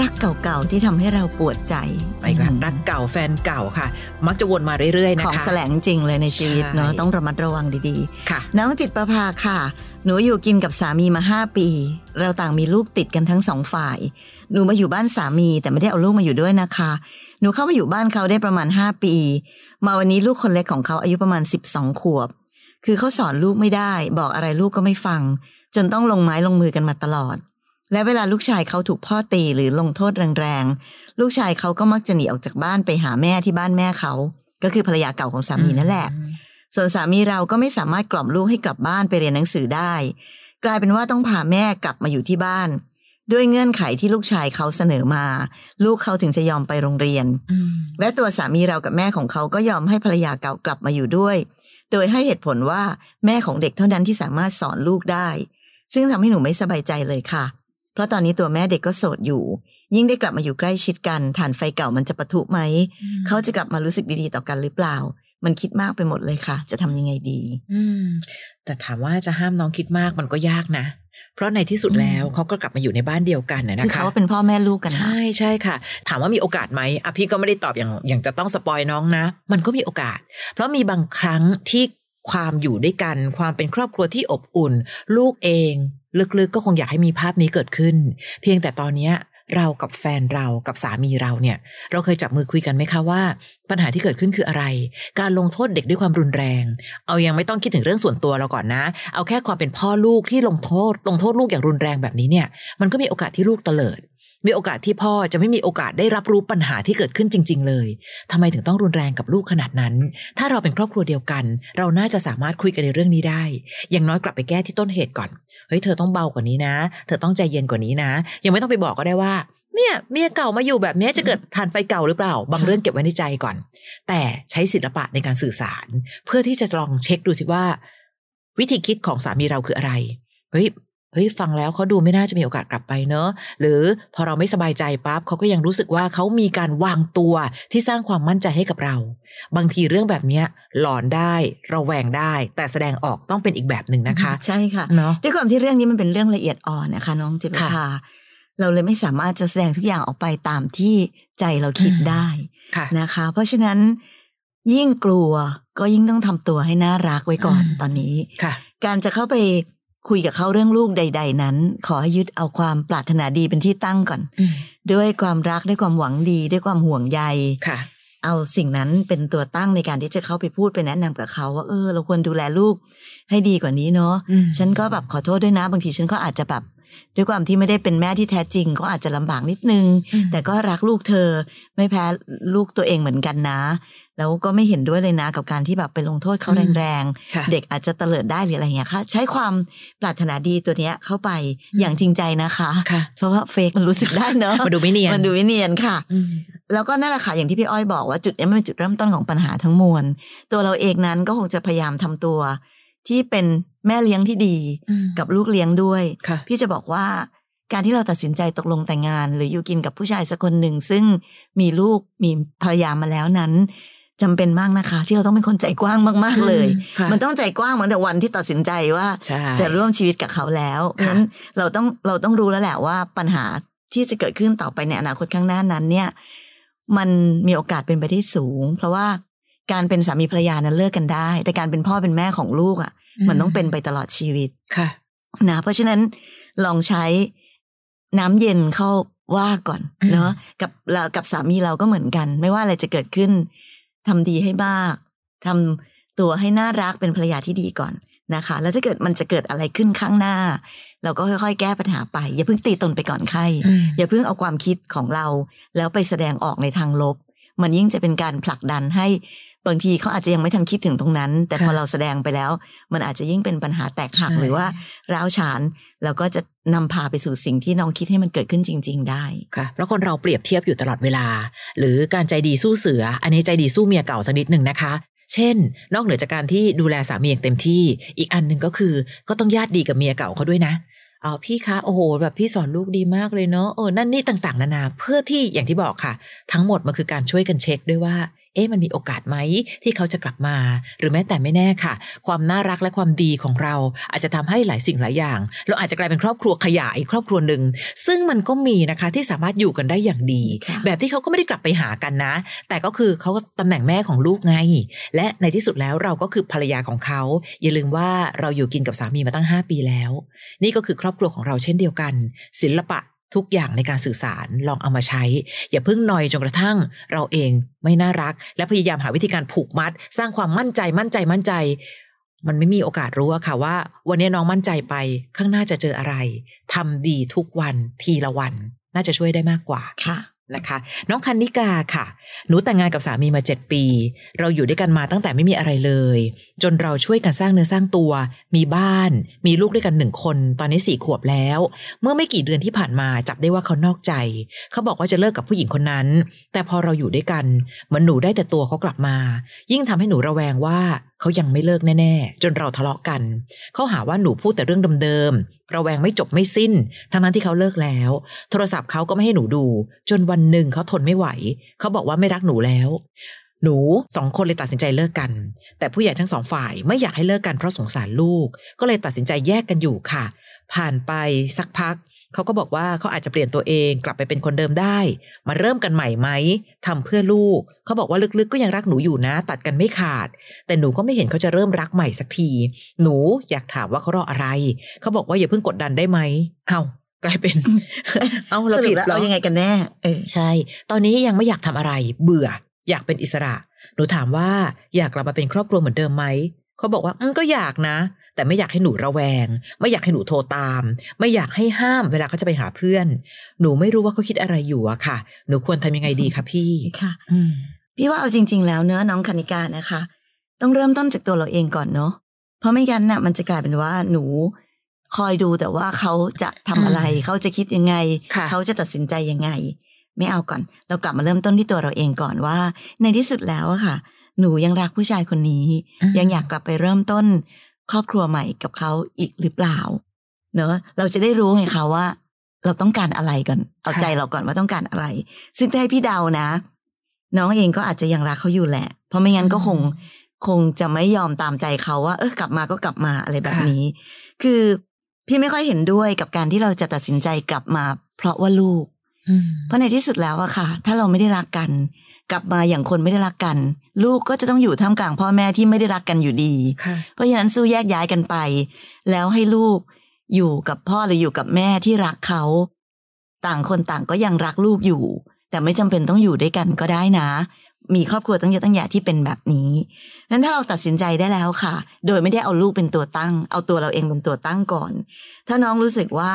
รักเก่าๆที่ทำให้เราปวดใจไปอีกแล้วรักเก่าแฟนเก่าค่ะ มักจะวนมาเรื่อยๆนะคะของแสลงจริงเลยในชีวิตเนาะใช่ต้องระมัดระวังดีค่ะๆน้องจิตประภาค่ะ หนูอยู่กินกับสามีมาห้าปี เราต่างมีลูกติดกันทั้งสองฝ่าย หนูมาอยู่บ้านสามีแต่ไม่ได้เอาลูกมาอยู่ด้วยนะคะ หนูเข้ามาอยู่บ้านเขาได้ประมาณห้าปี มาวันนี้ลูกคนเล็กของเขาอายุประมาณสิบสองขวบ คือเขาสอนลูกไม่ได้ บอกอะไรลูกก็ไม่ฟัง จนต้องลงไม้ลงมือกันมาตลอด และเวลาลูกชายเขาถูกพ่อตีหรือลงโทษแรงๆ ลูกชายเขาก็มักจะหนีออกจากบ้านไปหาแม่ที่บ้านแม่เขา ก็คือภรรยาเก่าของสามีนั่นแหละ ส่วนสามีเราก็ไม่สามารถกล่อมลูกให้กลับบ้านไปเรียนหนังสือได้ กลายเป็นว่าต้องพาแม่กลับมาอยู่ที่บ้าน ด้วยเงื่อนไขที่ลูกชายเขาเสนอมา ลูกเขาถึงจะยอมไปโรงเรียนอืมและตัวสามีเรากับแม่ของเขาก็ยอมให้ภรรยาเก่ากลับมาอยู่ด้วย โดยให้เหตุผลว่าแม่ของเด็กเท่านั้นที่สามารถสอนลูกได้ ซึ่งทำให้หนูไม่สบายใจเลยค่ะเพราะตอนนี้ตัวแม่เด็กก็โสดอยู่ ยิ่งได้กลับมาอยู่ใกล้ชิดกันฐานไฟเก่ามันจะปะทุไหม เขาจะกลับมารู้สึกดีๆต่อกันหรือเปล่า มันคิดมากไปหมดเลยค่ะ จะทำยังไงดี อืมแต่ถามว่าจะห้ามน้องคิดมากมันก็ยากนะเพราะในที่สุดแล้วอืมเขาก็กลับมาอยู่ในบ้านเดียวกันนะคือนะคะเขาเป็นพ่อแม่ลูกกันนะใช่ใช่ค่ะ ถามว่ามีโอกาสไหมอะพี่ก็ไม่ได้ตอบอย่างอย่างจะต้องสปอยน้องนะ มันก็มีโอกาส เพราะมีบางครั้งที่ ความอยู่ด้วยกัน ความเป็นครอบครัวที่อบอุ่น ลูกเอง ลึกๆก็คงอยากให้มีภาพนี้เกิดขึ้น เพียงแต่ตอนเนี้ยเรากับแฟนเรากับสามีเราเนี่ย เราเคยจับมือคุยกันไหมคะว่า ปัญหาที่เกิดขึ้นคืออะไร การลงโทษเด็กด้วยความรุนแรง เอายังไม่ต้องคิดถึงเรื่องส่วนตัวเราก่อนนะ เอาแค่ความเป็นพ่อลูกที่ลงโทษ ลงโทษลูกอย่างรุนแรงแบบนี้เนี่ย มันก็มีโอกาสที่ลูกเตลิด มีโอกาสที่พ่อจะไม่มีโอกาสได้รับรู้ปัญหาที่เกิดขึ้นจริง ๆ เลยทำไมถึงต้องรุนแรงกับลูกขนาดนั้น ถ้าเราเป็นครอบครัวเดียวกัน เราน่าจะสามารถคุยกันในเรื่องนี้ได้ อย่างน้อยกลับไปแก้ที่ต้นเหตุก่อน เฮ้ยเธอต้องเบากว่านี้นะ เธอต้องใจเย็นกว่านี้นะ ยังไม่ต้องไปบอกก็ได้ว่าเนี่ยเมียเก่ามาอยู่แบบนี้จะเกิดทานไฟเก่าหรือเปล่า บางเรื่องเก็บไว้ในใจก่อน แต่ใช้ศิลปะในการสื่อสาร เพื่อที่จะลองเช็คดูสิว่า วิธีคิดของสามีเราคืออะไรเฮ้ย เฮ้ยฟังแล้วเขาดูไม่น่าจะมีโอกาสกลับไปเนอะ หรือพอเราไม่สบายใจปั๊บเขาก็ยังรู้สึกว่าเขามีการวางตัวที่สร้างความมั่นใจให้กับเรา บางทีเรื่องแบบเนี้ยหลอนได้ระแวงได้ แต่แสดงออกต้องเป็นอีกแบบหนึ่งนะคะ ใช่ค่ะเนาะด้วยความที่เรื่องนี้มันเป็นเรื่องละเอียดอ่อนนะคะน้องจิตรค่ะภาเราเลยไม่สามารถจะแสดงทุกอย่างออกไปตามที่ใจเราคิดอืมได้ค่ะนะคะ เพราะฉะนั้นยิ่งกลัวก็ยิ่งต้องทำตัวให้น่ารักไว้ก่อนอืมตอนนี้ค่ะการจะเข้าไป คุยกับเขาเรื่องลูกใด ๆ นั้น ขอให้ยึดเอาความปรารถนาดีเป็นที่ตั้งก่อนอืมด้วยความรักด้วยความหวังดี ด้วยความห่วงใยค่ะ เอาสิ่งนั้นเป็นตัวตั้งในการที่จะเข้าไปพูดไปแนะนำกับเขาว่าเออ เราควรดูแลลูกให้ดีกว่านี้เนาะอืมฉันก็แบบขอโทษด้วยนะ บางทีฉันก็อาจจะแบบ ด้วยความที่ไม่ได้เป็นแม่ที่แท้จริง ก็อาจจะลำบากนิดนึงอืมแต่ก็รักลูกเธอไม่แพ้ลูกตัวเองเหมือนกันนะ แล้วก็ไม่เห็นด้วยเลยนะกับการที่แบบไปลงโทษเขาอืมแรงค่ะๆเด็กอาจจะเตลิดได้หรืออะไรเงี้ยค่ะ ใช้ความปรารถนาดีตัวเนี้ยเข้าไปอืมอย่างจริงใจนะคะค่ะเพราะว่าเฟกมันรู้สึกได้เนาะมาดูไม่เนียนมันดูไม่เนียนค่ะอืมแล้วก็นั่นแหละค่ะอย่างที่พี่อ้อยบอกว่าจุดนี้มันเป็นจุดเริ่มต้นของปัญหาทั้งมวลตัวเราเองนั้นก็คงจะพยายามทำตัวที่เป็น แม่เลี้ยงที่ดีอืมกับลูกเลี้ยงด้วยค่ะพี่จะบอกว่าการที่เราตัดสินใจตกลงแต่งงาน หรืออยู่กินกับผู้ชายสักคนหนึ่ง ซึ่งมีลูกมีภรรยามาแล้วนั้นจำเป็นมากนะคะ ที่เราต้องเป็นคนใจกว้างมาก ๆเลยค่ะมันต้องใจกว้างเหมือนแต่วันที่ตัดสินใจว่าใช่จะร่วมชีวิตกับเขาแล้วเพราะฉะนั้นเราต้องเราต้องรู้แล้วแหละว่าปัญหาที่จะเกิดขึ้นต่อไปในอนาคตข้างหน้านั้น เนี่ย มันมีโอกาสเป็นไปได้สูง เพราะว่าการเป็นสามีภรรยานั้นเลิกกันได้ แต่การเป็นพ่อเป็นแม่ของลูกอะ มันต้องเป็นไปตลอดชีวิตค่ะนะเพราะฉะนั้นลองใช้น้ำเย็นเข้าว่าก่อนอืมเนาะกับเรากับสามีเราก็เหมือนกัน ไม่ว่าอะไรจะเกิดขึ้นทำดีให้มากทำตัวให้น่ารักเป็นภรรยาที่ดีก่อนนะคะ แล้วถ้าเกิดมันจะเกิดอะไรขึ้นข้างหน้า เราก็ค่อยๆ แก้ปัญหาไป อย่าเพิ่งตีตนไปก่อนใครอืมอย่าเพิ่งเอาความคิดของเรา แล้วไปแสดงออกในทางลบ มันยิ่งจะเป็นการผลักดันให้ บางทีเขาอาจจะยังไม่ทันคิดถึงตรงนั้น แต่พอค่ะเราแสดงไปแล้ว มันอาจจะยิ่งเป็นปัญหาแตกหักใช่หรือว่าร้าวฉานแล้วก็จะนำพาไปสู่สิ่งที่น้องคิดให้มันเกิดขึ้นจริง ๆ ได้ค่ะเพราะคนเราเปรียบเทียบอยู่ตลอดเวลา หรือการใจดีสู้เสือ อันนี้ใจดีสู้เมียเก่าสักนิดหนึ่งนะคะเช่น นอกเหนือจากการที่ดูแลสามีอย่างเต็มที่ อีกอันหนึ่งก็คือ ก็ต้องญาติดีกับเมียเก่าเขาด้วยนะอ๋อพี่คะโอ้โหแบบพี่สอนลูกดีมากเลยเนาะเออนั่นนี่ต่างๆ นานา เพื่อที่อย่างที่บอกค่ะ ทั้งหมดมันคือการช่วยกันเช็คด้วยว่า เอ๊ะมันมีโอกาสไหมที่เขาจะกลับมา หรือแม้แต่ไม่แน่ค่ะ ความน่ารักและความดีของเรา อาจจะทำให้หลายสิ่งหลายอย่าง เราอาจจะกลายเป็นครอบครัวขยายครอบครัวหนึ่งซึ่งมันก็มีนะคะที่สามารถอยู่กันได้อย่างดีค่ะแบบที่เขาก็ไม่ได้กลับไปหากันนะ แต่ก็คือเขาก็ตำแหน่งแม่ของลูกไง และในที่สุดแล้วเราก็คือภรรยาของเขา อย่าลืมว่าเราอยู่กินกับสามีมาตั้ง 5 ปีแล้ว นี่ก็คือครอบครัวของเราเช่นเดียวกัน ศิลปะ ทุกอย่างในการสื่อสารลองเอามาใช้ อย่าเพิ่งนอยจนกระทั่งเราเองไม่น่ารัก และพยายามหาวิธีการผูกมัด สร้างความมั่นใจมั่นใจมั่นใจ มันไม่มีโอกาสรู้อะค่ะว่า วันนี้น้องมั่นใจไปข้างหน้าจะเจออะไรทำดีทุกวันทีละวัน น่าจะช่วยได้มากกว่าค่ะ นะคะ น้องคันนิกาค่ะ หนูแต่งงานกับสามีมา 7 ปี เราอยู่ด้วยกันมาตั้งแต่ไม่มีอะไรเลย จนเราช่วยกันสร้างเนื้อสร้างตัว มีบ้าน มีลูกด้วยกันหนึ่งคน ตอนนี้สี่ขวบแล้ว เมื่อไม่กี่เดือนที่ผ่านมาจับได้ว่าเขานอกใจ เขาบอกว่าจะเลิกกับผู้หญิงคนนั้น แต่พอเราอยู่ด้วยกันเหมือนหนูได้แต่ตัวเขากลับมา ยิ่งทำให้หนูระแวงว่า เขายังไม่เลิกแน่ๆ จนเราทะเลาะกัน เขาหาว่าหนูพูดแต่เรื่องเดิมๆระแวงไม่จบไม่สิ้น ทั้งนั้นที่เขาเลิกแล้ว โทรศัพท์เขาก็ไม่ให้หนูดู จนวันหนึ่งเขาทนไม่ไหว เขาบอกว่าไม่รักหนูแล้ว หนูสองคนเลยตัดสินใจเลิกกัน แต่ผู้ใหญ่ทั้งสองฝ่ายไม่อยากให้เลิกกันเพราะสงสารลูก ก็เลยตัดสินใจแยกกันอยู่ค่ะ ผ่านไปสักพัก เขาก็บอกว่าเขาอาจจะเปลี่ยนตัวเองกลับไปเป็นคนเดิมได้ มาเริ่มกันใหม่ไหมทำเพื่อลูก เขาบอกว่าลึกๆก็ยังรักหนูอยู่นะ ตัดกันไม่ขาด แต่หนูก็ไม่เห็นเขาจะเริ่มรักใหม่สักที หนูอยากถามว่าเขารออะไร เขาบอกว่าอย่าเพิ่งกดดันได้ไหมเอ้ากลายเป็น เอ้าเราสรุผิปดแล้วเหรอเอายังไงกันแน่เออใช่ ตอนนี้ยังไม่อยากทำอะไร เบื่อ อยากเป็นอิสระ หนูถามว่าอยากกลับมาเป็นครอบครัวเหมือนเดิมไหมเขาบอกว่าอืมก็อยากนะ แต่ไม่อยากให้หนูระแวง ไม่อยากให้หนูโทรตาม ไม่อยากให้ห้ามเวลาเขาจะไปหาเพื่อน หนูไม่รู้ว่าเขาคิดอะไรอยู่อะค่ะ หนูควรทำยังไงดีคะพี่ค่ะอืมพี่ว่าเอาจริง ๆ แล้วเนื้อะน้องคณิกานะคะ ต้องเริ่มต้นจากตัวเราเองก่อนเนาะเพราะไม่งั้นน่ะมันจะกลายเป็นว่าหนูคอยดูแต่ว่าเขาจะทำอะไรอืมเขาจะคิดยังไงค่ะเขาจะตัดสินใจยังไง ไม่เอาก่อน เรากลับมาเริ่มต้นที่ตัวเราเองก่อนว่า ในที่สุดแล้วอะค่ะ หนูยังรักผู้ชายคนนี้ ยังอยากกลับไปเริ่มต้น ครอบครัวใหม่กับเขาอีกหรือเปล่า เนอะเราจะได้รู้ไงคะว่า เราต้องการอะไรก่อน เอาค่ะใจเราก่อนว่าต้องการอะไร ซึ่งถ้าให้พี่เดานะ น้องเองก็อาจจะยังรักเขาอยู่แหละ เพราะไม่งั้นก็คงคงจะไม่ยอมตามใจเขาว่า เออกลับมาก็กลับมาอะไรแบบนี้ คือพี่ไม่ค่อยเห็นด้วยกับการที่เราจะตัดสินใจกลับมา เพราะว่าลูกอืมเพราะในที่สุดแล้วอะค่ะ ถ้าเราไม่ได้รักกัน กลับมาอย่างคนไม่ได้รักกัน ลูกก็จะต้องอยู่ท่ามกลางพ่อแม่ที่ไม่ได้รักกันอยู่ดีค่ะเพราะฉะนั้นสู้แยกย้ายกันไป แล้วให้ลูกอยู่กับพ่อหรืออยู่กับแม่ที่รักเขา ต่างคนต่างก็ยังรักลูกอยู่ แต่ไม่จำเป็นต้องอยู่ด้วยกันก็ได้นะ มีครอบครัวตั้งเยอะตั้งแยะที่เป็นแบบนี้นั้นถ้าเราตัดสินใจได้แล้วค่ะ โดยไม่ได้เอาลูกเป็นตัวตั้ง เอาตัวเราเองเป็นตัวตั้งก่อน ถ้าน้องรู้สึกว่า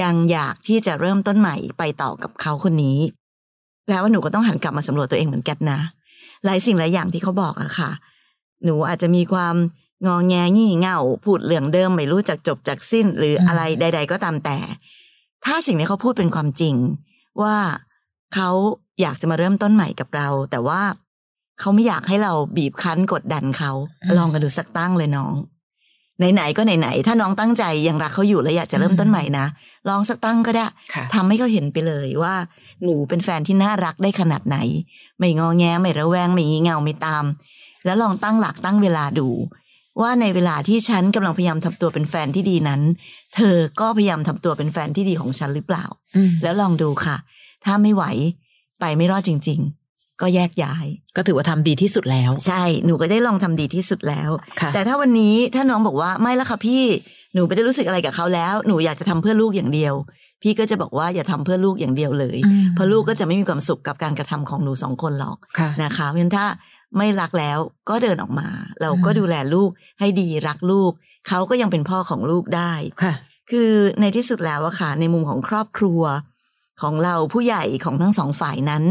ยังอยากที่จะเริ่มต้นใหม่ไปต่อกับเขาคนนี้ แล้วว่าหนูก็ต้องหันกลับมาสำรวจตัวเองเหมือนกันนะ หลายสิ่งหลายอย่างที่เขาบอกอะค่ะ หนูอาจจะมีความงองแงงี่เง่าพูดเรื่องเดิมไม่รู้จักจบจากสิ้น หรืออืมอะไรใด ๆ ก็ตามแต่ ถ้าสิ่งที่เขาพูดเป็นความจริง ว่าเขาอยากจะมาเริ่มต้นใหม่กับเรา แต่ว่าเขาไม่อยากให้เราบีบคั้นกดดันเขาลองกันดูสักตั้งเลยน้องไหนๆก็ไหนๆถ้าน้องตั้งใจยังรักเขาอยู่และอยากจะเริ่มต้นใหม่นะลองสักตั้งก็ได้ค่ะทำให้เขาเห็นไปเลยว่า หนูเป็นแฟนที่น่ารักได้ขนาดไหน ไม่งอแงไม่ระแวงไม่งี่เง่าไม่ตาม แล้วลองตั้งหลักตั้งเวลาดู ว่าในเวลาที่ฉันกำลังพยายามทำตัวเป็นแฟนที่ดีนั้น เธอก็พยายามทำตัวเป็นแฟนที่ดีของฉันหรือเปล่าอืมแล้วลองดูค่ะ ถ้าไม่ไหวไปไม่รอดจริง ๆก็แยกย้าย ก็ถือว่าทำดีที่สุดแล้ว ใช่หนูก็ได้ลองทำดีที่สุดแล้วค่ะแต่ถ้าวันนี้ถ้าน้องบอกว่าไม่ละค่ะพี่หนูไม่ได้รู้สึกอะไรกับเขาแล้ว หนูอยากจะทำเพื่อลูกอย่างเดียว พี่ก็จะบอกว่าอย่าทำเพื่อลูกอย่างเดียวเลยอืมเพราะลูกก็จะไม่มีความสุขกับการกระทำของหนูสองคนหรอกค่ะนะคะเพราะฉะนั้นถ้าไม่รักแล้วก็เดินออกมา เราก็อืมดูแลลูกให้ดีรักลูก เขาก็ยังเป็นพ่อของลูกได้ค่ะ คือในที่สุดแล้วอะค่ะในมุมของครอบครัว ของเราผู้ใหญ่ของทั้งสองฝ่ายนั้น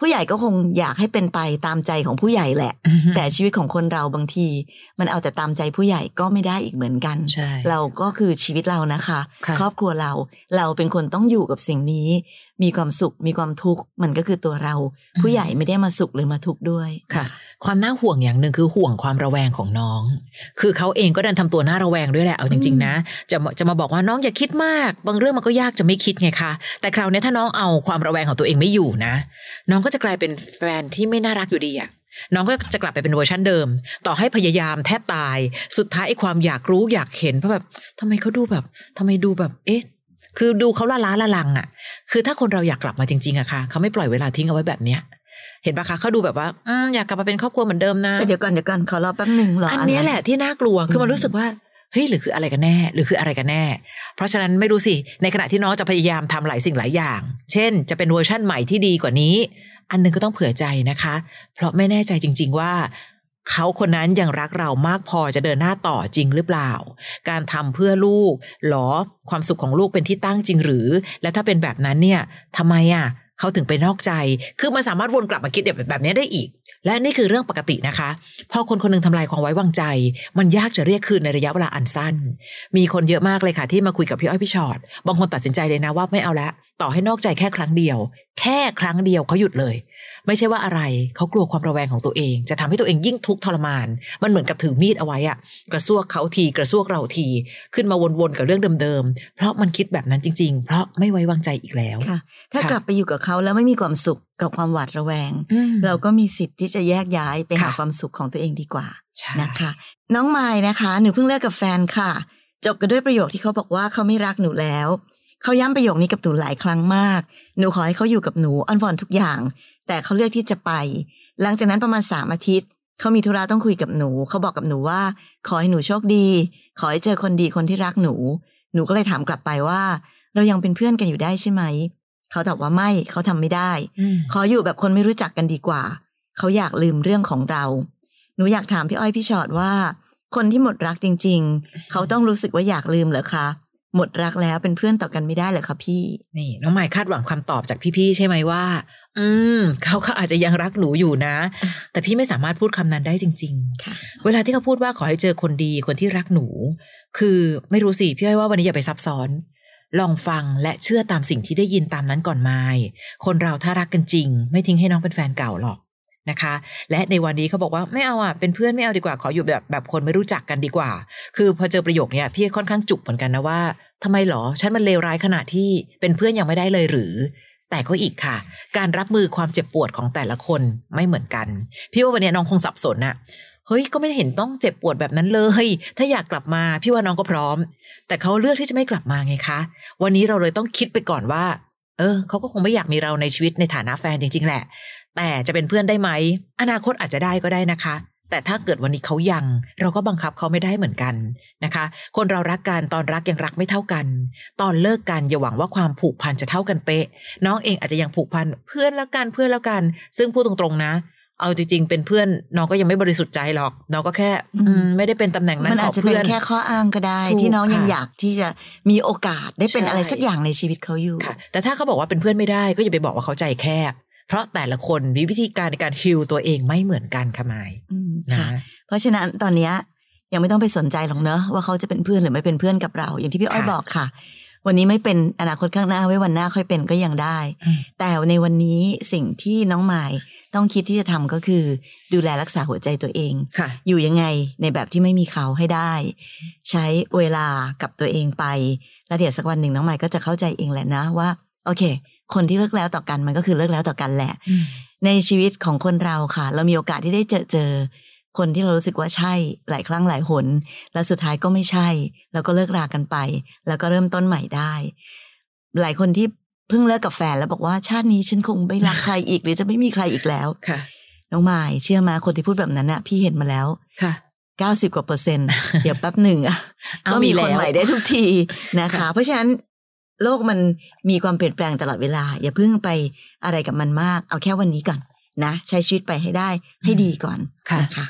ผู้ใหญ่ก็คงอยากให้เป็นไปตามใจของผู้ใหญ่แหละ แต่ชีวิตของคนเราบางที มันเอาแต่ตามใจผู้ใหญ่ก็ไม่ได้อีกเหมือนกันใช่เราก็คือชีวิตเรานะคะค่ะครอบครัวเราเราเป็นคนต้องอยู่กับสิ่งนี้ มีความสุขมีความทุกข์มันก็คือตัวเราอืมผู้ใหญ่ไม่ได้มาสุขหรือมาทุกข์ด้วยค่ะ ความน่าห่วงอย่างหนึ่งคือห่วงความระแวงของน้อง คือเขาเองก็ดันทำตัวน่าระแวงด้วยแหละเอาจริง ๆ นะ จะมาจะมาบอกว่าน้องอย่าคิดมาก บางเรื่องมันก็ยากจะไม่คิดไงคะแต่คราวนี้ถ้าน้องเอาความระแวงของตัวเองไม่อยู่นะ น้องก็จะกลายเป็นแฟนที่ไม่น่ารักอยู่ดีอะน้องก็จะกลับไปเป็นเวอร์ชันเดิม ต่อให้พยายามแทบตาย สุดท้ายไอ้ความอยากรู้อยากเห็นเพราะแบบทำไมเขาดูแบบทำไมดูแบบ เอ๊ะ คือดูเขาละล้าละลังอะคือถ้าคนเราอยากกลับมาจริงๆอะค่ะเขาไม่ปล่อยเวลาทิ้งเอาไว้แบบเนี้ยเห็นปะคะเขาดูแบบว่าอืมอยากกลับมาเป็นครอบครัวเหมือนเดิมนะแต่เดี๋ยวก่อนเดี๋ยวก่อนขอรอแป๊บหนึ่งรออัอันเนี้ยแหละที่น่ากลัวคือมันอืมรู้สึกว่าเฮ้ยหรือคืออะไรกันแน่ หรือคืออะไรกันแน่ เพราะฉะนั้นไม่รู้สิ ในขณะที่น้องจะพยายามทำหลายสิ่งหลายอย่าง เช่น จะเป็นเวอร์ชั่นใหม่ที่ดีกว่านี้ อันหนึงก็ต้องเผื่อใจนะคะ เพราะไม่แน่ใจจริง ๆ ว่า เขาคนนั้นยังรักเรามากพอจะเดินหน้าต่อจริงหรือเปล่า การทำเพื่อลูกหรอความสุขของลูกเป็นที่ตั้งจริงหรือ และถ้าเป็นแบบนั้นเนี่ยทำไมอะเขาถึงไปนอกใจ คือมันสามารถวนกลับมาคิดแบบแบบนี้ได้อีก และนี่คือเรื่องปกตินะคะ พอคนคนหนึงทำลายความไว้วางใจ มันยากจะเรียกคืนในระยะเวลาอันสั้น มีคนเยอะมากเลยค่ะที่มาคุยกับพี่อ้อยพี่ชอ็อต บางคนตัดสินใจเลยนะว่าไม่เอาละ ต่อให้นอกใจแค่ครั้งเดียว แค่ครั้งเดียวเขาหยุดเลย ไม่ใช่ว่าอะไรเขากลัวความระแวงของตัวเอง จะทำให้ตัวเองยิ่งทุกข์ทรมาน มันเหมือนกับถือมีดเอาไว้อะกระซวกเขาทีกระซวกเราที ขึ้นมาวนๆกับเรื่องเดิมๆเพราะมันคิดแบบนั้นจริง ๆ เพราะไม่ไว้วางใจอีกแล้วค่ะ ถ้าค่ะกลับไปอยู่กับเขาแล้วไม่มีความสุขกับความหวาดระแวงอืมเราก็มีสิทธิ์ที่จะแยกย้ายไปหาค่ะความสุขของตัวเองดีกว่าใช่นะคะ น้องไม้นะคะหนูเพิ่งเลิกกับแฟนค่ะ จบกันด้วยประโยคที่เขาบอกว่าเขาไม่รักหนูแล้ว เขาย้ำประโยคนี้กับหนูหลายครั้งมาก หนูขอให้เขาอยู่กับหนูอ้อนวอนทุกอย่าง แต่เขาเลือกที่จะไป หลังจากนั้นประมาณสามอาทิตย์เขามีธุระต้องคุยกับหนู เขาบอกกับหนูว่า ขอให้หนูโชคดี ขอให้เจอคนดีคนที่รักหนู หนูก็เลยถามกลับไปว่า เรายังเป็นเพื่อนกันอยู่ได้ใช่ไหม เขาตอบว่าไม่เขาทำไม่ได้อืมขออยู่แบบคนไม่รู้จักกันดีกว่า เขาอยากลืมเรื่องของเรา หนูอยากถามพี่อ้อยพี่ชอดว่า คนที่หมดรักจริง ๆ เขาต้องรู้สึกว่าอยากลืมเหรอคะ หมดรักแล้วเป็นเพื่อนต่อกันไม่ได้เหรอคะพี่ นี่น้องใหม่คาดหวังคำตอบจากพี่ๆใช่ไหมว่า อืมเขาก็อาจจะยังรักหนูอยู่นะ แต่พี่ไม่สามารถพูดคำนั้นได้จริงๆค่ะเวลาที่เขาพูดว่าขอให้เจอคนดีคนที่รักหนู คือไม่รู้สิพี่อ้อยว่าวันนี้อย่าไปซับซ้อน ลองฟังและเชื่อตามสิ่งที่ได้ยินตามนั้นก่อนไม่คนเราถ้ารักกันจริง ไม่ทิ้งให้น้องเป็นแฟนเก่าหรอก นะคะ และในวันนี้เขาบอกว่าไม่เอาอะเป็นเพื่อนไม่เอาดีกว่าขออยู่แบบแบบคนไม่รู้จักกันดีกว่า คือพอเจอประโยคนี้พี่ค่อนข้างจุกเหมือนกันนะว่าทำไมหรอฉันมันเลวร้ายขนาดที่เป็นเพื่อนยังไม่ได้เลยหรือ แต่ก็อีกค่ะ การรับมือความเจ็บปวดของแต่ละคนไม่เหมือนกัน พี่ว่าวันนี้น้องคงสับสนอะเฮ้ยก็ไม่เห็นต้องเจ็บปวดแบบนั้นเลย ถ้าอยากกลับมาพี่ว่าน้องก็พร้อม แต่เขาเลือกที่จะไม่กลับมาไงคะ วันนี้เราเลยต้องคิดไปก่อนว่า เออเขาก็คงไม่อยากมีเราในชีวิตในฐานะแฟนจริง ๆ แหละ แต่จะเป็นเพื่อนได้ไหม อนาคตอาจจะได้ก็ได้นะคะ แต่ถ้าเกิดวันนี้เขายัง เราก็บังคับเขาไม่ได้เหมือนกันนะคะ คนเรารักกันตอนรักยังรักไม่เท่ากัน ตอนเลิกกันอย่าหวังว่าความผูกพันจะเท่ากันเป๊ะ น้องเองอาจจะยังผูกพันเพื่อนแล้วกันเพื่อนแล้วกัน ซึ่งพูดตรงๆนะเอาจริงๆ เป็นเพื่อนน้องก็ยังไม่บริสุทธิ์ใจหรอก น้องก็แค่อืมอืมไม่ได้เป็นตำแหน่งนั้มันนขอาอจจะเป็นเพื่อนแค่ข้ออ้างก็ได้ถูกที่น้องยังค่ะอยากที่จะมีโอกาสได้เป็นใช่อะไรสักอย่างในชีวิตเขาอยู่ค่ะ แต่ถ้าเขาบอกว่าเป็นเพื่อนไม่ได้ก็อย่าไปบอกว่าเขาใจแคบ เพราะแต่ละคนมีวิธีการในการฮิลตัวเองไม่เหมือนกันค่ะมายอืมนะค่ะเพราะฉะนั้นตอนเนี้ยยังไม่ต้องไปสนใจหรอกเนอะว่าเขาจะเป็นเพื่อนหรือไม่เป็นเพื่อนกับเรา อย่างที่พี่อ้อยค่ะบอกค่ะ วันนี้ไม่เป็นอนาคตข้างหน้าไว้วันหน้าค่อยเป็นก็ยังได้อืมแต่ในวันนี้สิ่งที่น้องหมายต้องคิดที่จะทำก็คือ ดูแลรักษาหัวใจตัวเองค่ะอยู่ยังไงในแบบที่ไม่มีเขาให้ได้ ใช้เวลากับตัวเองไปแล้วเดี๋ยวสักวันหนึ่งน้องใหม่ก็จะเข้าใจเองแหละนะว่า โอเค คนที่เลิกแล้วต่อกันมันก็คือเลิกแล้วต่อกันแหละ ในชีวิตของคนเราค่ะ เรามีโอกาสที่ได้เจอเจอ คนที่เรารู้สึกว่าใช่หลายครั้งหลายหน แล้วสุดท้ายก็ไม่ใช่ แล้วก็เลิกรากันไป แล้วก็เริ่มต้นใหม่ได้ หลายคนที่เพิ่งเลิกกับแฟนแล้วบอกว่าชาตินี้ฉันคงไม่รักใครอีก หรือจะไม่มีใครอีกแล้วค่ะ น้องมายเชื่อมาคนที่พูดแบบนั้นน่ะ พี่เห็นมาแล้วค่ะเก้าสิบกว่าเปอร์เซ็นต์เดี๋ยวแป๊บหนึ่งอะเอาก็มีมีแล้คนวใหม่ได้ทุกทีนะคะค่ะเพราะฉะนั้น โลกมันมีความเปลี่ยนแปลงตลอดเวลา อย่าเพิ่งไปอะไรกับมันมาก เอาแค่วันนี้ก่อนนะ ใช้ชีวิตไปให้ได้ให้ดีก่อนค่ะนะคะ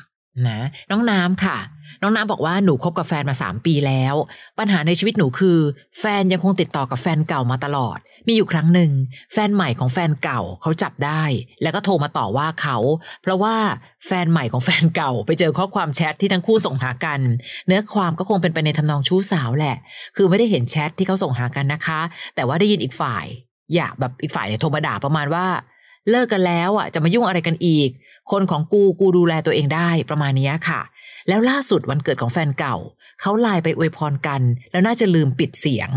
นะน้องน้ำค่ะ น้องน้ำบอกว่าหนูคบกับแฟนมาสามปีแล้ว ปัญหาในชีวิตหนูคือ แฟนยังคงติดต่อกับแฟนเก่ามาตลอด มีอยู่ครั้งหนึ่ง แฟนใหม่ของแฟนเก่าเขาจับได้ แล้วก็โทรมาต่อว่าเขา เพราะว่าแฟนใหม่ของแฟนเก่า ไปเจอข้อความแชทที่ทั้งคู่ส่งหากัน เนื้อความก็คงเป็นไปในทำนองชู้สาวแหละ คือไม่ได้เห็นแชทที่เขาส่งหากันนะคะ แต่ว่าได้ยินอีกฝ่าย อย่าแบบอีกฝ่ายเนี่ยโทรมาด่าประมาณว่าเลิกกันแล้วอะจะมายุ่งอะไรกันอีก คนของกูกูดูแลตัวเองได้ประมาณนี้ค่ะ แล้วล่าสุดวันเกิดของแฟนเก่า เขาไลน์ไปอวยพรกัน แล้วน่าจะลืมปิดเสียง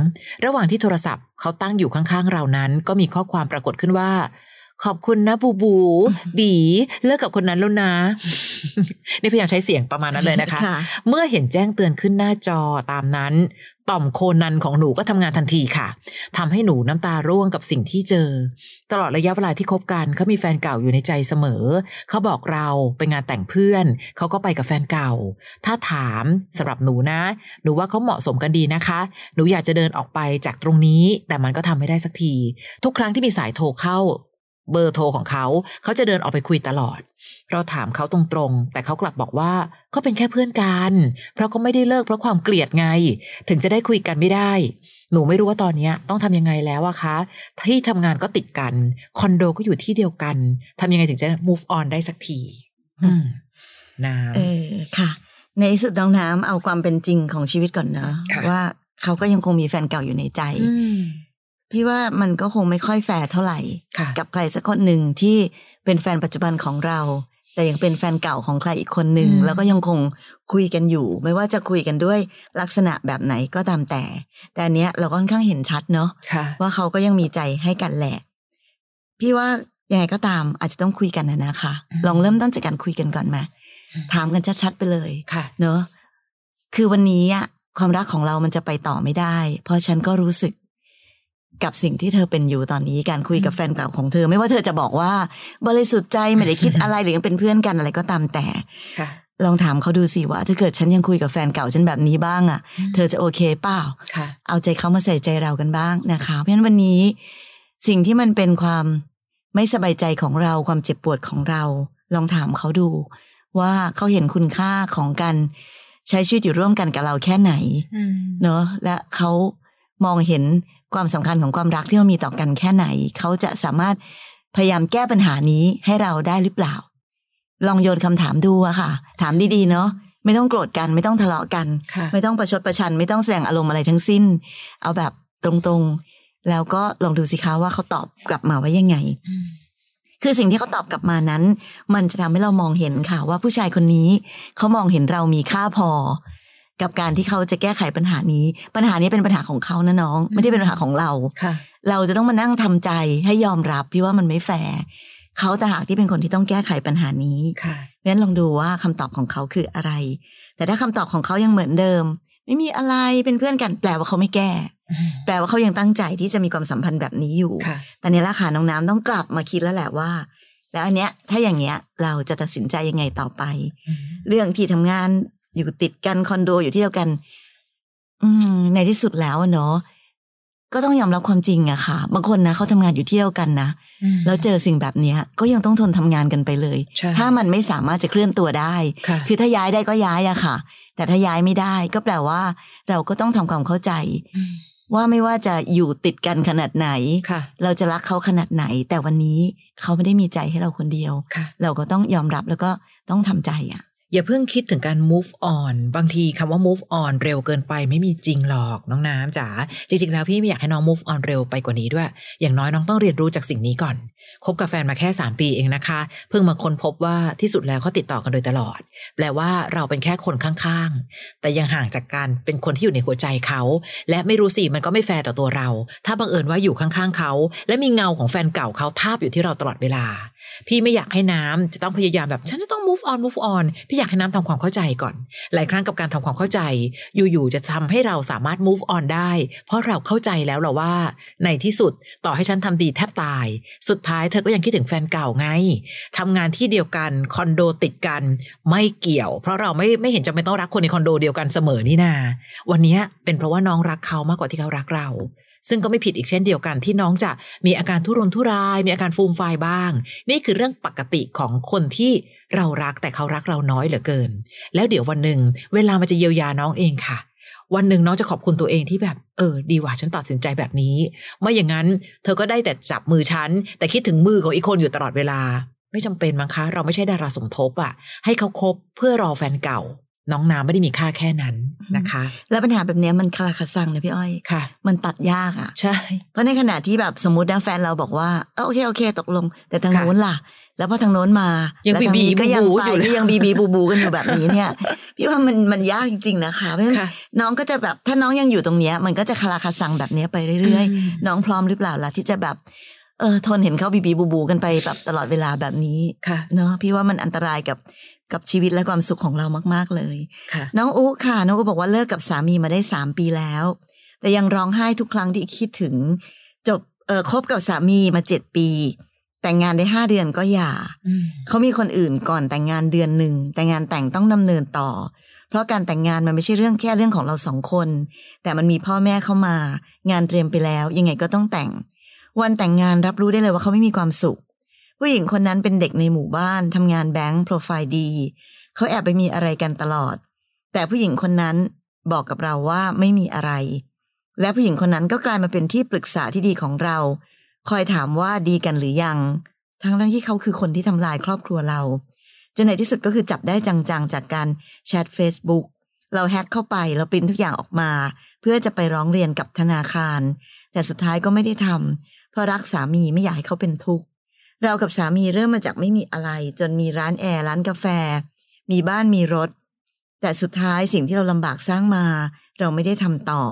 ระหว่างที่โทรศัพท์เขาตั้งอยู่ข้างๆเรานั้น ก็มีข้อความปรากฏขึ้นว่า ขอบคุณนะบูบู บีเลิกกับคนนั้นแล้วนะ นี่พยายามใช้เสียงประมาณนั้นเลยนะคะค่ะเมื่อเห็นแจ้งเตือนขึ้นหน้าจอตามนั้น ต่อมโคนันของหนูก็ทำงานทันทีค่ะทำให้หนูน้ำตาร่วงกับสิ่งที่เจอ ตลอดระยะเวลาที่คบกันเขามีแฟนเก่าอยู่ในใจเสมอ เขาบอกเราไปงานแต่งเพื่อน เขาก็ไปกับแฟนเก่า ถ้าถามสำหรับหนูนะ หนูว่าเขาเหมาะสมกันดีนะคะ หนูอยากจะเดินออกไปจากตรงนี้ แต่มันก็ทำไม่ได้สักที ทุกครั้งที่มีสายโทรเข้า เบอร์โทรของเขาเขาจะเดินออกไปคุยตลอด เราถามเขาตรงๆ แต่เขากลับบอกว่าเขาเป็นแค่เพื่อนกัน เพราะเขาไม่ได้เลิกเพราะความเกลียดไง ถึงจะได้คุยกันไม่ได้ หนูไม่รู้ว่าตอนเนี้ยต้องทำยังไงแล้วอะคะที่ทำงานก็ติดกันคอนโดก็อยู่ที่เดียวกันทำยังไงถึงจะ move on ได้สักทีอืมน้เออค่ะ ในที่สุดน้องน้ำเอาความเป็นจริงของชีวิตก่อนเนอะค่ะว่าเขาก็ยังคงมีแฟนเก่าอยู่ในใจำอืม พี่ว่ามันก็คงไม่ค่อยแฟร์เท่าไหร่ค่ะกับใครสักคนหนึ่งที่เป็นแฟนปัจจุบันของเรา แต่ยังเป็นแฟนเก่าของใครอีกคนหนึ่งอืมแล้วก็ยังคงคุยกันอยู่ ไม่ว่าจะคุยกันด้วยลักษณะแบบไหนก็ตามแต่ แต่อันเนี้ยเราก็ค่อนข้างเห็นชัดเนาะค่ะว่าเขาก็ยังมีใจให้กันแหละ พี่ว่ายังไงก็ตามอาจจะต้องคุยกันนะนะคะอืมลองเริ่มต้นจากการคุยกันก่อนไหมถามกันชัดๆไปเลยค่ะ เนอะคือวันนี้อะความรักของเรามันจะไปต่อไม่ได้ เพราะฉันก็รู้สึก กับสิ่งที่เธอเป็นอยู่ตอนนี้การคุยกับแฟนเก่าของเธอ ไม่ว่าเธอจะบอกว่า บริสุทธิ์ใจไม่ได้คิดอะไรหรือยังเป็นเพื่อนกันอะไรก็ตามแต่ค่ะลองถามเขาดูสิว่า ถ้าเกิดฉันยังคุยกับแฟนเก่าฉันแบบนี้บ้างอะเธอจะโอเคเปล่าค่ะเอาใจเขามาใส่ใจเรากันบ้างนะคะเพราะฉะนั้นวันนี้สิ่งที่มันเป็นความไม่สบายใจของเราความเจ็บปวดของเรา ลองถามเขาดู ว่าเขาเห็นคุณค่าของการใช้ชีวิตอยู่ร่วมกันกับเราแค่ไหนอืมเนอะและเขามองเห็น ความสำคัญของความรักที่เรามีต่อกันแค่ไหน เขาจะสามารถพยายามแก้ปัญหานี้ให้เราได้หรือเปล่า ลองโยนคำถามดูอะค่ะ ถามดีๆเนาะไม่ต้องโกรธกันไม่ต้องทะเลาะกันค่ะไม่ต้องประชดประชัน ไม่ต้องแสดงอารมณ์อะไรทั้งสิ้น เอาแบบตรงๆ แล้วก็ลองดูสิคะว่าเขาตอบกลับมาว่ายังไงอืมคือสิ่งที่เขาตอบกลับมานั้น มันจะทำให้เรามองเห็นค่ะ ว่าผู้ชายคนนี้เขามองเห็นเรามีค่าพอ กับการที่เขาจะแก้ไขปัญหานี้ ปัญหานี้เป็นปัญหาของเขานะน้อง ไม่ได้เป็นปัญหาของเราค่ะเราจะต้องมานั่งทำใจให้ยอมรับพี่ว่ามันไม่แฟร์เขาแต่หากที่เป็นคนที่ต้องแก้ไขปัญหานี้ค่ะเพราะฉะนั้นลองดูว่าคำตอบของเขาคืออะไร แต่ถ้าคำตอบของเขายังเหมือนเดิม ไม่มีอะไรเป็นเพื่อนกัน แปลว่าเขาไม่แก้อืมแปลว่าเขายังตั้งใจที่จะมีความสัมพันธ์แบบนี้อยู่ค่ะแต่เนี้ละค่ะน้องน้ำต้องกลับมาคิดแล้วแหละว่า แล้วอันเนี้ยถ้าอย่างเงี้ยเราจะตัดสินใจยังไงต่อไปอืมเรื่องที่ทำงาน อยู่ติดกันคอนโดอยู่ที่เดียวกัน อืม ในที่สุดแล้วอะเนาะก็ต้องยอมรับความจริงอะค่ะ บางคนนะเขาทำงานอยู่ที่เดียวกันนะอืมแล้วเจอสิ่งแบบเนี้ย ก็ยังต้องทนทำงานกันไปเลยใช่ถ้ามันไม่สามารถจะเคลื่อนตัวได้ค่ะคือถ้าย้ายได้ก็ย้ายอะค่ะ แต่ถ้าย้ายไม่ได้ก็แปลว่า เราก็ต้องทำความเข้าใจอืมว่าไม่ว่าจะอยู่ติดกันขนาดไหนค่ะเราจะรักเขาขนาดไหน แต่วันนี้เขาไม่ได้มีใจให้เราคนเดียวค่ะเราก็ต้องยอมรับแล้วก็ต้องทำใจอะ อย่าเพิ่งคิดถึงการ move on บางทีคำว่า move on เร็วเกินไปไม่มีจริงหรอกน้องน้ำจ๋าจริงๆแล้วพี่ไม่อยากให้น้อง move on เร็วไปกว่านี้ด้วย อย่างน้อยน้องต้องเรียนรู้จากสิ่งนี้ก่อนคบกับแฟนมาแค่ 3 ปีเองนะคะ เพิ่งมาค้นพบว่าที่สุดแล้วเขาติดต่อกันโดยตลอด แปลว่าเราเป็นแค่คนข้างๆ แต่ยังห่างจากการเป็นคนที่อยู่ในหัวใจเขา และไม่รู้สิมันก็ไม่แฟร์ต่อตัวเรา ถ้าบังเอิญว่าอยู่ข้างๆเขา และมีเงาของแฟนเก่าเขาทาบอยู่ที่เราตลอดเวลาพี่ไม่อยากให้น้ำจะต้องพยายามแบบ ฉันจะต้อง move on move on พี่อยากให้น้ำทำความเข้าใจก่อน หลายครั้งกับการทำความเข้าใจ อยู่ๆจะทำให้เราสามารถ move on ได้ เพราะเราเข้าใจแล้วเราว่า ในที่สุดต่อให้ฉันทำดีแทบตาย สุดท้ายเธอก็ยังคิดถึงแฟนเก่าไงทำงานที่เดียวกันคอนโดติดกันไม่เกี่ยว เพราะเราไม่ไม่เห็นจำเป็นต้องรักคนในคอนโดเดียวกันเสมอนี่นา วันนี้เป็นเพราะว่าน้องรักเขามากกว่าที่เขารักเราซึ่งก็ไม่ผิดอีกเช่นเดียวกันที่น้องจะมีอาการทุรนทุราย มีอาการฟูมไฟบ้างนี่คือเรื่องปกติของคนที่เรารักแต่เขารักเราน้อยเหลือเกิน แล้วเดี๋ยววันหนึ่งเวลามันจะเยียวยาน้องเองค่ะ วันหนึ่งน้องจะขอบคุณตัวเองที่แบบ เออ ดีว่าฉันตัดสินใจแบบนี้ ไม่อย่างนั้น เธอก็ได้แต่จับมือฉัน แต่คิดถึงมือของอีกคนอยู่ตลอดเวลา ไม่จำเป็นมั้งคะ เราไม่ใช่ดาราสมทบอะให้เขาคบเพื่อรอแฟนเก่า น้องน้ำไม่ได้มีค่าแค่นั้นนะคะ แล้วปัญหาแบบเนี้ยมันคลาคาซังนะพี่อ้อยค่ะ มันตัดยากอะ ใช่ เพราะในขณะที่แบบสมมตินะแฟนเราบอกว่าเออโอเคโอเค ตกลง แต่ทางค่ะโน้นล่ะ แล้วพอทางโน้นมายังแล้วทางบีนี้บีก็ยังบูบูไปอยู่เลยก็ยังบีบีบูบูกันอยู่แบบนี้เนี่ย พี่ว่ามันมันยากจริง ๆนะคะเพราะฉะนั้นค่ะน้องก็จะแบบถ้าน้องยังอยู่ตรงเนี้ย มันก็จะคลาคาซังแบบเนี้ยไปเรื่อยอืมๆน้องพร้อมหรือเปล่าล่ะที่จะแบบเออทนเห็นเขาบีบีบูบูกันไปแบบตลอดเวลาแบบนี้ค่ะเนาะพี่ว่ามันอันตรายกับ กับชีวิตและความสุขของเรามาก ๆเลยค่ะน้องอุ๊ค่ะ น้องอุ๊บอกว่าเลิกกับสามีมาได้สามปีแล้ว แต่ยังร้องไห้ทุกครั้งที่คิดถึง จบเออคบกับสามีมาเจ็ดปี แต่งงานได้ห้าเดือนก็หย่าอืมเขามีคนอื่นก่อนแต่งงานเดือนหนึ่งแต่งานแต่งต้องดำเนินต่อ เพราะการแต่งงานมันไม่ใช่เรื่องแค่เรื่องของเราสองคน แต่มันมีพ่อแม่เข้ามา งานเตรียมไปแล้ว ยังไงก็ต้องแต่ง วันแต่งงานรับรู้ได้เลยว่าเขาไม่มีความสุข ผู้หญิงคนนั้นเป็นเด็กในหมู่บ้านทำงานแบงค์โปรไฟล์ดี เขาแอบไปมีอะไรกันตลอด แต่ผู้หญิงคนนั้นบอกกับเราว่าไม่มีอะไร และผู้หญิงคนนั้นก็กลายมาเป็นที่ปรึกษาที่ดีของเรา คอยถามว่าดีกันหรือยัง ทั้งทั้งที่เขาคือคนที่ทำลายครอบครัวเราจนในที่สุดก็คือจับได้จังๆ จากการแชท Facebook เราแฮ็กเข้าไปเราปริ้นทุกอย่างออกมา เพื่อจะไปร้องเรียนกับธนาคาร แต่สุดท้ายก็ไม่ได้ทำเพราะรักสามีไม่อยากให้เขาเป็นทุกข์ เรากับสามีเริ่มมาจากไม่มีอะไร จนมีร้านแอร์ร้านกาแฟ มีบ้านมีรถ แต่สุดท้ายสิ่งที่เราลำบากสร้างมา เราไม่ได้ทำต่อ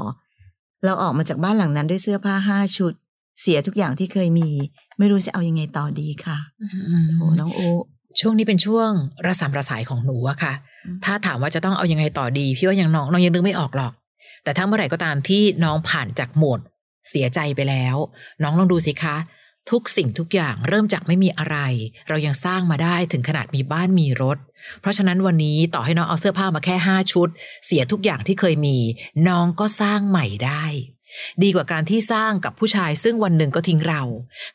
เราออกมาจากบ้านหลังนั้นด้วยเสื้อผ้าห้าชุด เสียทุกอย่างที่เคยมี ไม่รู้จะเอายังไงต่อดีค่ะอืมโอ้น้องโอช่วงนี้เป็นช่วงระสำระสายของหนูอะค่ะอืมถ้าถามว่าจะต้องเอายังไงต่อดี พี่ว่ายังน้องน้องยังนึกไม่ออกหรอก แต่ถ้าเมื่อไหร่ก็ตามที่น้องผ่านจากโหมดเสียใจไปแล้ว น้องลองดูสิคะ ทุกสิ่งทุกอย่างเริ่มจากไม่มีอะไร เรายังสร้างมาได้ถึงขนาดมีบ้านมีรถ เพราะฉะนั้นวันนี้ต่อให้น้องเอาเสื้อผ้ามาแค่ห้าชุด เสียทุกอย่างที่เคยมี น้องก็สร้างใหม่ได้ ดีกว่าการที่สร้างกับผู้ชายซึ่งวันหนึ่งก็ทิ้งเรา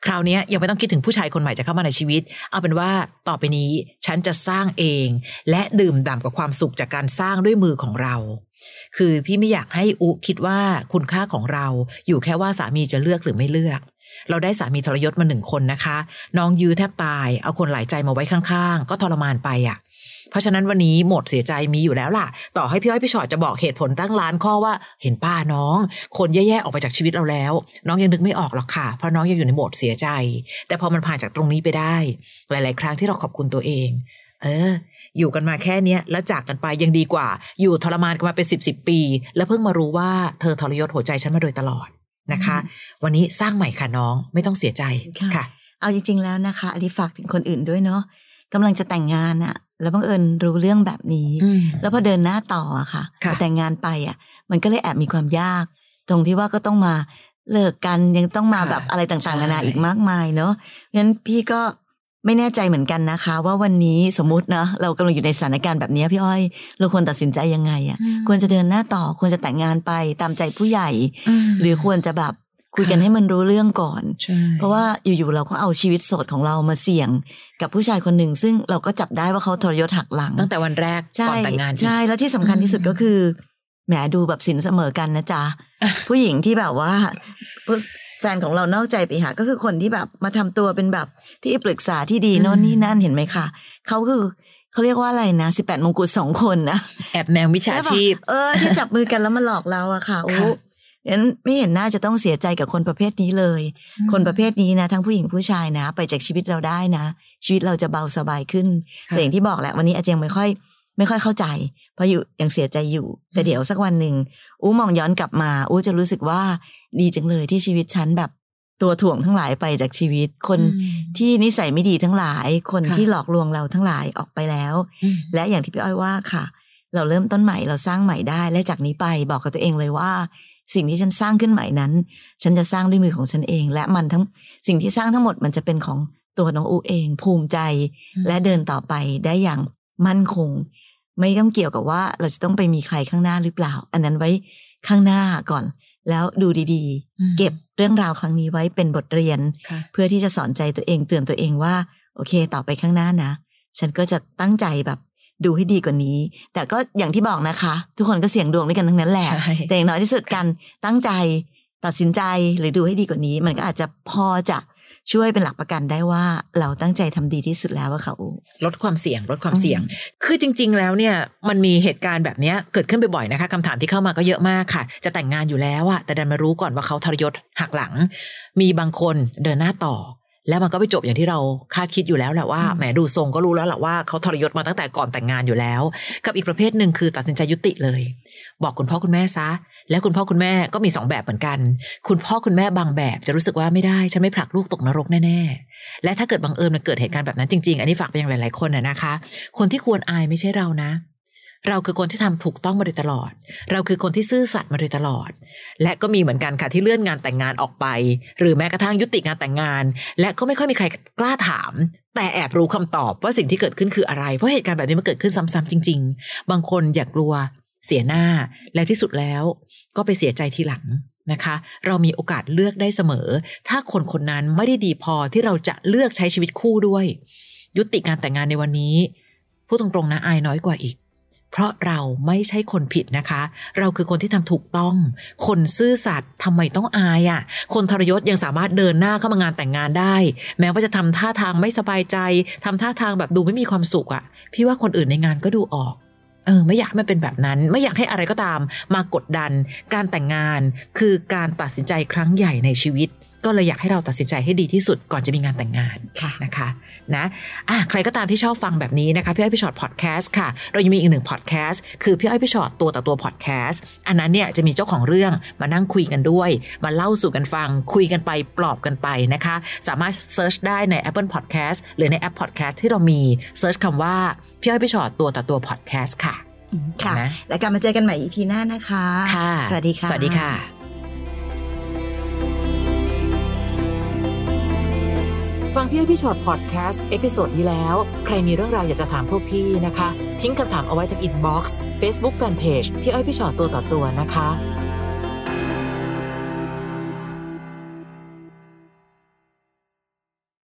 คราวนี้ยังไม่ต้องคิดถึงผู้ชายคนใหม่จะเข้ามาในชีวิต เอาเป็นว่าต่อไปนี้ฉันจะสร้างเอง และดื่มด่ำกับความสุขจากการสร้างด้วยมือของเรา คือพี่ไม่อยากให้อุคิดว่าคุณค่าของเราอยู่แค่ว่าสามีจะเลือกหรือไม่เลือก เราได้สามีทรยศมาหนึ่งคนนะคะ น้องยื้อแทบตาย เอาคนหลายใจมาไว้ข้างๆ ก็ทรมานไปอะเพราะฉะนั้นวันนี้โหมดเสียใจมีอยู่แล้วล่ะ ต่อให้พี่อ้อยพี่ชอตจะบอกเหตุผลตั้งล้านข้อว่าเห็นป้าน้อง คนแย่ๆออกไปจากชีวิตเราแล้ว น้องยังนึกไม่ออกหรอกค่ะ เพราะน้องยังอยู่ในโหมดเสียใจ แต่พอมันผ่านจากตรงนี้ไปได้ หลาย ๆ ครั้งที่เราขอบคุณตัวเอง เออ อยู่กันมาแค่เนี้ยแล้วจากกันไปยังดีกว่า อยู่ทรมานกันมาเป็นสิบสิบปี แล้วเพิ่งมารู้ว่าเธอทรยศหัวใจฉันมาโดยตลอดนะคะ วันนี้สร้างใหม่ค่ะน้องไม่ต้องเสียใจค่ะค่ะเอาจริงๆแล้วนะคะอลิฝากถึงคนอื่นด้วยเนาะกำลังจะแต่งงานอะแล้วบังเอิญรู้เรื่องแบบนี้อืมแล้วพอเดินหน้าต่ออะค่ะค่ะพอแต่งงานไปอะมันก็เลยแอบมีความยาก ตรงที่ว่าก็ต้องมาเลิกกันยังต้องมาค่ะแบบอะไรต่างใช่ๆนานาอีกมากมายเนาะงั้นพี่ก็ ไม่แน่ใจเหมือนกันนะคะ ว่าวันนี้สมมุตินะเรากำลังอยู่ในสถานการณ์แบบนี้พี่อ้อย เราควรตัดสินใจยังไงอะควรจะเดินหน้าต่อควรจะแต่งงานไปตามใจผู้ใหญ่มหรือควรจะแบบคุยกันค่ะให้มันรู้เรื่องก่อนใช่เพราะว่าอยู่ๆเราก็เอาชีวิตโสดของเรามาเสี่ยง กับผู้ชายคนหนึ่ง ซึ่งเราก็จับได้ว่าเขาทรยศหักหลัง ตั้งแต่วันแรกใช่ก่อนแต่งงานอีกใช่แล้วที่สำคัญที่สุดอืมก็คือแหมดูแบบสินเสมอกันนะจ๊ะ ผู้หญิงที่แบบว่า แฟนของเรานอกใจไปหา ก็คือคนที่แบบมาทำตัวเป็นแบบที่ปรึกษาที่ดีอืมโน่นนี่นั่นเห็นไหมคะเขาคือเขาเรียกว่าอะไรนะสิบแปดมงกุฎสองคนนะแอบแนวมิจฉาใช่ปะชีพ เออ ที่จับมือกันแล้วมาหลอกเราอะค่ะโอ้ค่ะงั้นไม่เห็นน่าจะต้องเสียใจกับคนประเภทนี้เลย คนประเภทนี้นะทั้งผู้หญิงผู้ชายนะ ไปจากชีวิตเราได้นะ ชีวิตเราจะเบาสบายขึ้นค่ะแต่อย่างที่บอกแหละวันนี้อาเจยงไม่ค่อย ไม่ค่อยเข้าใจ เพราะอยู่ยังเสียใจอยู่ แต่เดี๋ยวสักวันหนึ่งอู้มองย้อนกลับมา อู้จะรู้สึกว่าดีจังเลยที่ชีวิตฉันแบบตัวถ่วงทั้งหลายไปจากชีวิต คนอืมที่นิสัยไม่ดีทั้งหลาย คนค่ะที่หลอกลวงเราทั้งหลายออกไปแล้วอืมและอย่างที่พี่อ้อยว่าค่ะ เราเริ่มต้นใหม่เราสร้างใหม่ได้ และจากนี้ไปบอกกับตัวเองเลยว่า สิ่งที่ฉันสร้างขึ้นใหม่นั้น ฉันจะสร้างด้วยมือของฉันเอง และมันทั้งสิ่งที่สร้างทั้งหมดมันจะเป็นของตัวน้องอูเอง ภูมิใจอืมและเดินต่อไปได้อย่างมั่นคง ไม่ต้องเกี่ยวกับว่าเราจะต้องไปมีใครข้างหน้าหรือเปล่า อันนั้นไว้ข้างหน้าก่อน แล้วดูดีอืมๆเก็บเรื่องราวครั้งนี้ไว้เป็นบทเรียนค่ะเพื่อที่จะสอนใจตัวเองเตือนตัวเองว่า โอเค ต่อไปข้างหน้านะ ฉันก็จะตั้งใจแบบดูให้ดีกว่านี้ แต่ก็อย่างที่บอกนะคะ ทุกคนก็เสี่ยงดวงด้วยกันทั้งนั้นแหละใช่แต่อย่างน้อยที่สุดกันตั้งใจตัดสินใจหรือดูให้ดีกว่านี้ มันก็อาจจะพอจะ ช่วยเป็นหลักประกันได้ว่าเราตั้งใจทำดีที่สุดแล้วว่าเขาลดความเสี่ยงลดความเสี่ยง คือจริง ๆ แล้วเนี่ยมันมีเหตุการณ์แบบเนี้ยเกิดขึ้นบ่อยๆนะคะคำถามที่เข้ามาก็เยอะมากค่ะ จะแต่งงานอยู่แล้วอะแต่ดันมารู้ก่อนว่าเขาทรยศหักหลัง มีบางคนเดินหน้าต่อแล้วมันก็ไปจบอย่างที่เราคาดคิดอยู่แล้วแหละว่าอืมแหมดูทรงก็รู้แล้วแหละว่าเขาทรยศมาตั้งแต่ก่อนแต่งงานอยู่แล้ว กับอีกประเภทหนึ่งคือตัดสินใจยุติเลย บอกคุณพ่อคุณแม่ซะ แล้วคุณพ่อคุณแม่ก็มีสองแบบเหมือนกัน คุณพ่อคุณแม่บางแบบจะรู้สึกว่าไม่ได้ ฉันไม่ผลักลูกตกนรกแน่ๆ และถ้าเกิดบังเอิญมันเกิดเหตุการณ์แบบนั้นจริงๆ อันนี้ฝากไปยังหลายๆคนนะคะ คนที่ควรอายไม่ใช่เรานะ เราคือคนที่ทำถูกต้องมาโดยตลอด เราคือคนที่ซื่อสัตย์มาโดยตลอด และก็มีเหมือนกันค่ะที่เลื่อนงานแต่งงานออกไป หรือแม้กระทั่งยุติงานแต่งงาน และก็ไม่ค่อยมีใครกล้าถามแต่แอบรู้คำตอบว่าสิ่งที่เกิดขึ้นคืออะไร เพราะเหตุการณ์แบบนี้มันเกิดขึ้นซ้ำๆจริง ๆ บางคนอยากกลัว เสียหน้า และที่สุดแล้ว ก็ไปเสียใจทีหลังนะคะ เรามีโอกาสเลือกได้เสมอ ถ้าคนคนนั้นไม่ได้ดีพอที่เราจะเลือกใช้ชีวิตคู่ด้วย ยุติการแต่งงานในวันนี้พูดตรงๆนะอายน้อยกว่าอีก เพราะเราไม่ใช่คนผิดนะคะ เราคือคนที่ทำถูกต้อง คนซื่อสัตย์ทำไมต้องอายอะ่ะ คนทรยศยังสามารถเดินหน้าเข้ามางานแต่งงานได้ แม้ว่าจะทำท่าทางไม่สบายใจทำท่าทางแบบดูไม่มีความสุขอะ่ะ พี่ว่าคนอื่นในงานก็ดูออก เออไม่อยากให้มันเป็นแบบนั้น ไม่อยากให้อะไรก็ตาม มากดดัน การแต่งงาน คือการตัดสินใจครั้งใหญ่ในชีวิต ก็เลยอยากให้เราตัดสินใจให้ดีที่สุดก่อนจะมีงานแต่งงานค่ะนะคะนะอะใครก็ตามที่ชอบฟังแบบนี้นะคะพี่อ้อยพี่ชอตพอดแคสต์ค่ะ เรายังมีอีกหนึ่งพอดแคสต์คือพี่อ้อยพี่ชอตตัวต่อตัวพอดแคสต์อันนั้นเนี่ยจะมีเจ้าของเรื่องมานั่งคุยกันด้วย มาเล่าสู่กันฟัง คุยกันไปปลอบกันไปนะคะ สามารถ search ได้ใน Apple Podcast หรือในแอป Podcast ที่เรามี search คำว่า พี่อ้อยพี่ชอตตัวต่อตัวพอดแคสต์ค่ะอืมค่ะนะแล้วกลับมาเจอกันใหม่ EP หน้านะคะค่ะสวัสดีค่ะ สวัสดีค่ะ ฟังพี่อ้อยพี่ชอตพอดแคสต์ episode ที่แล้ว ใครมีเรื่องราวอยากจะถามพวกพี่นะคะ ทิ้งคำถามเอาไว้ที่ inbox เฟซบุ๊กแฟนเพจพี่อ้อยพี่ชอตตัวต่อตัวนะคะ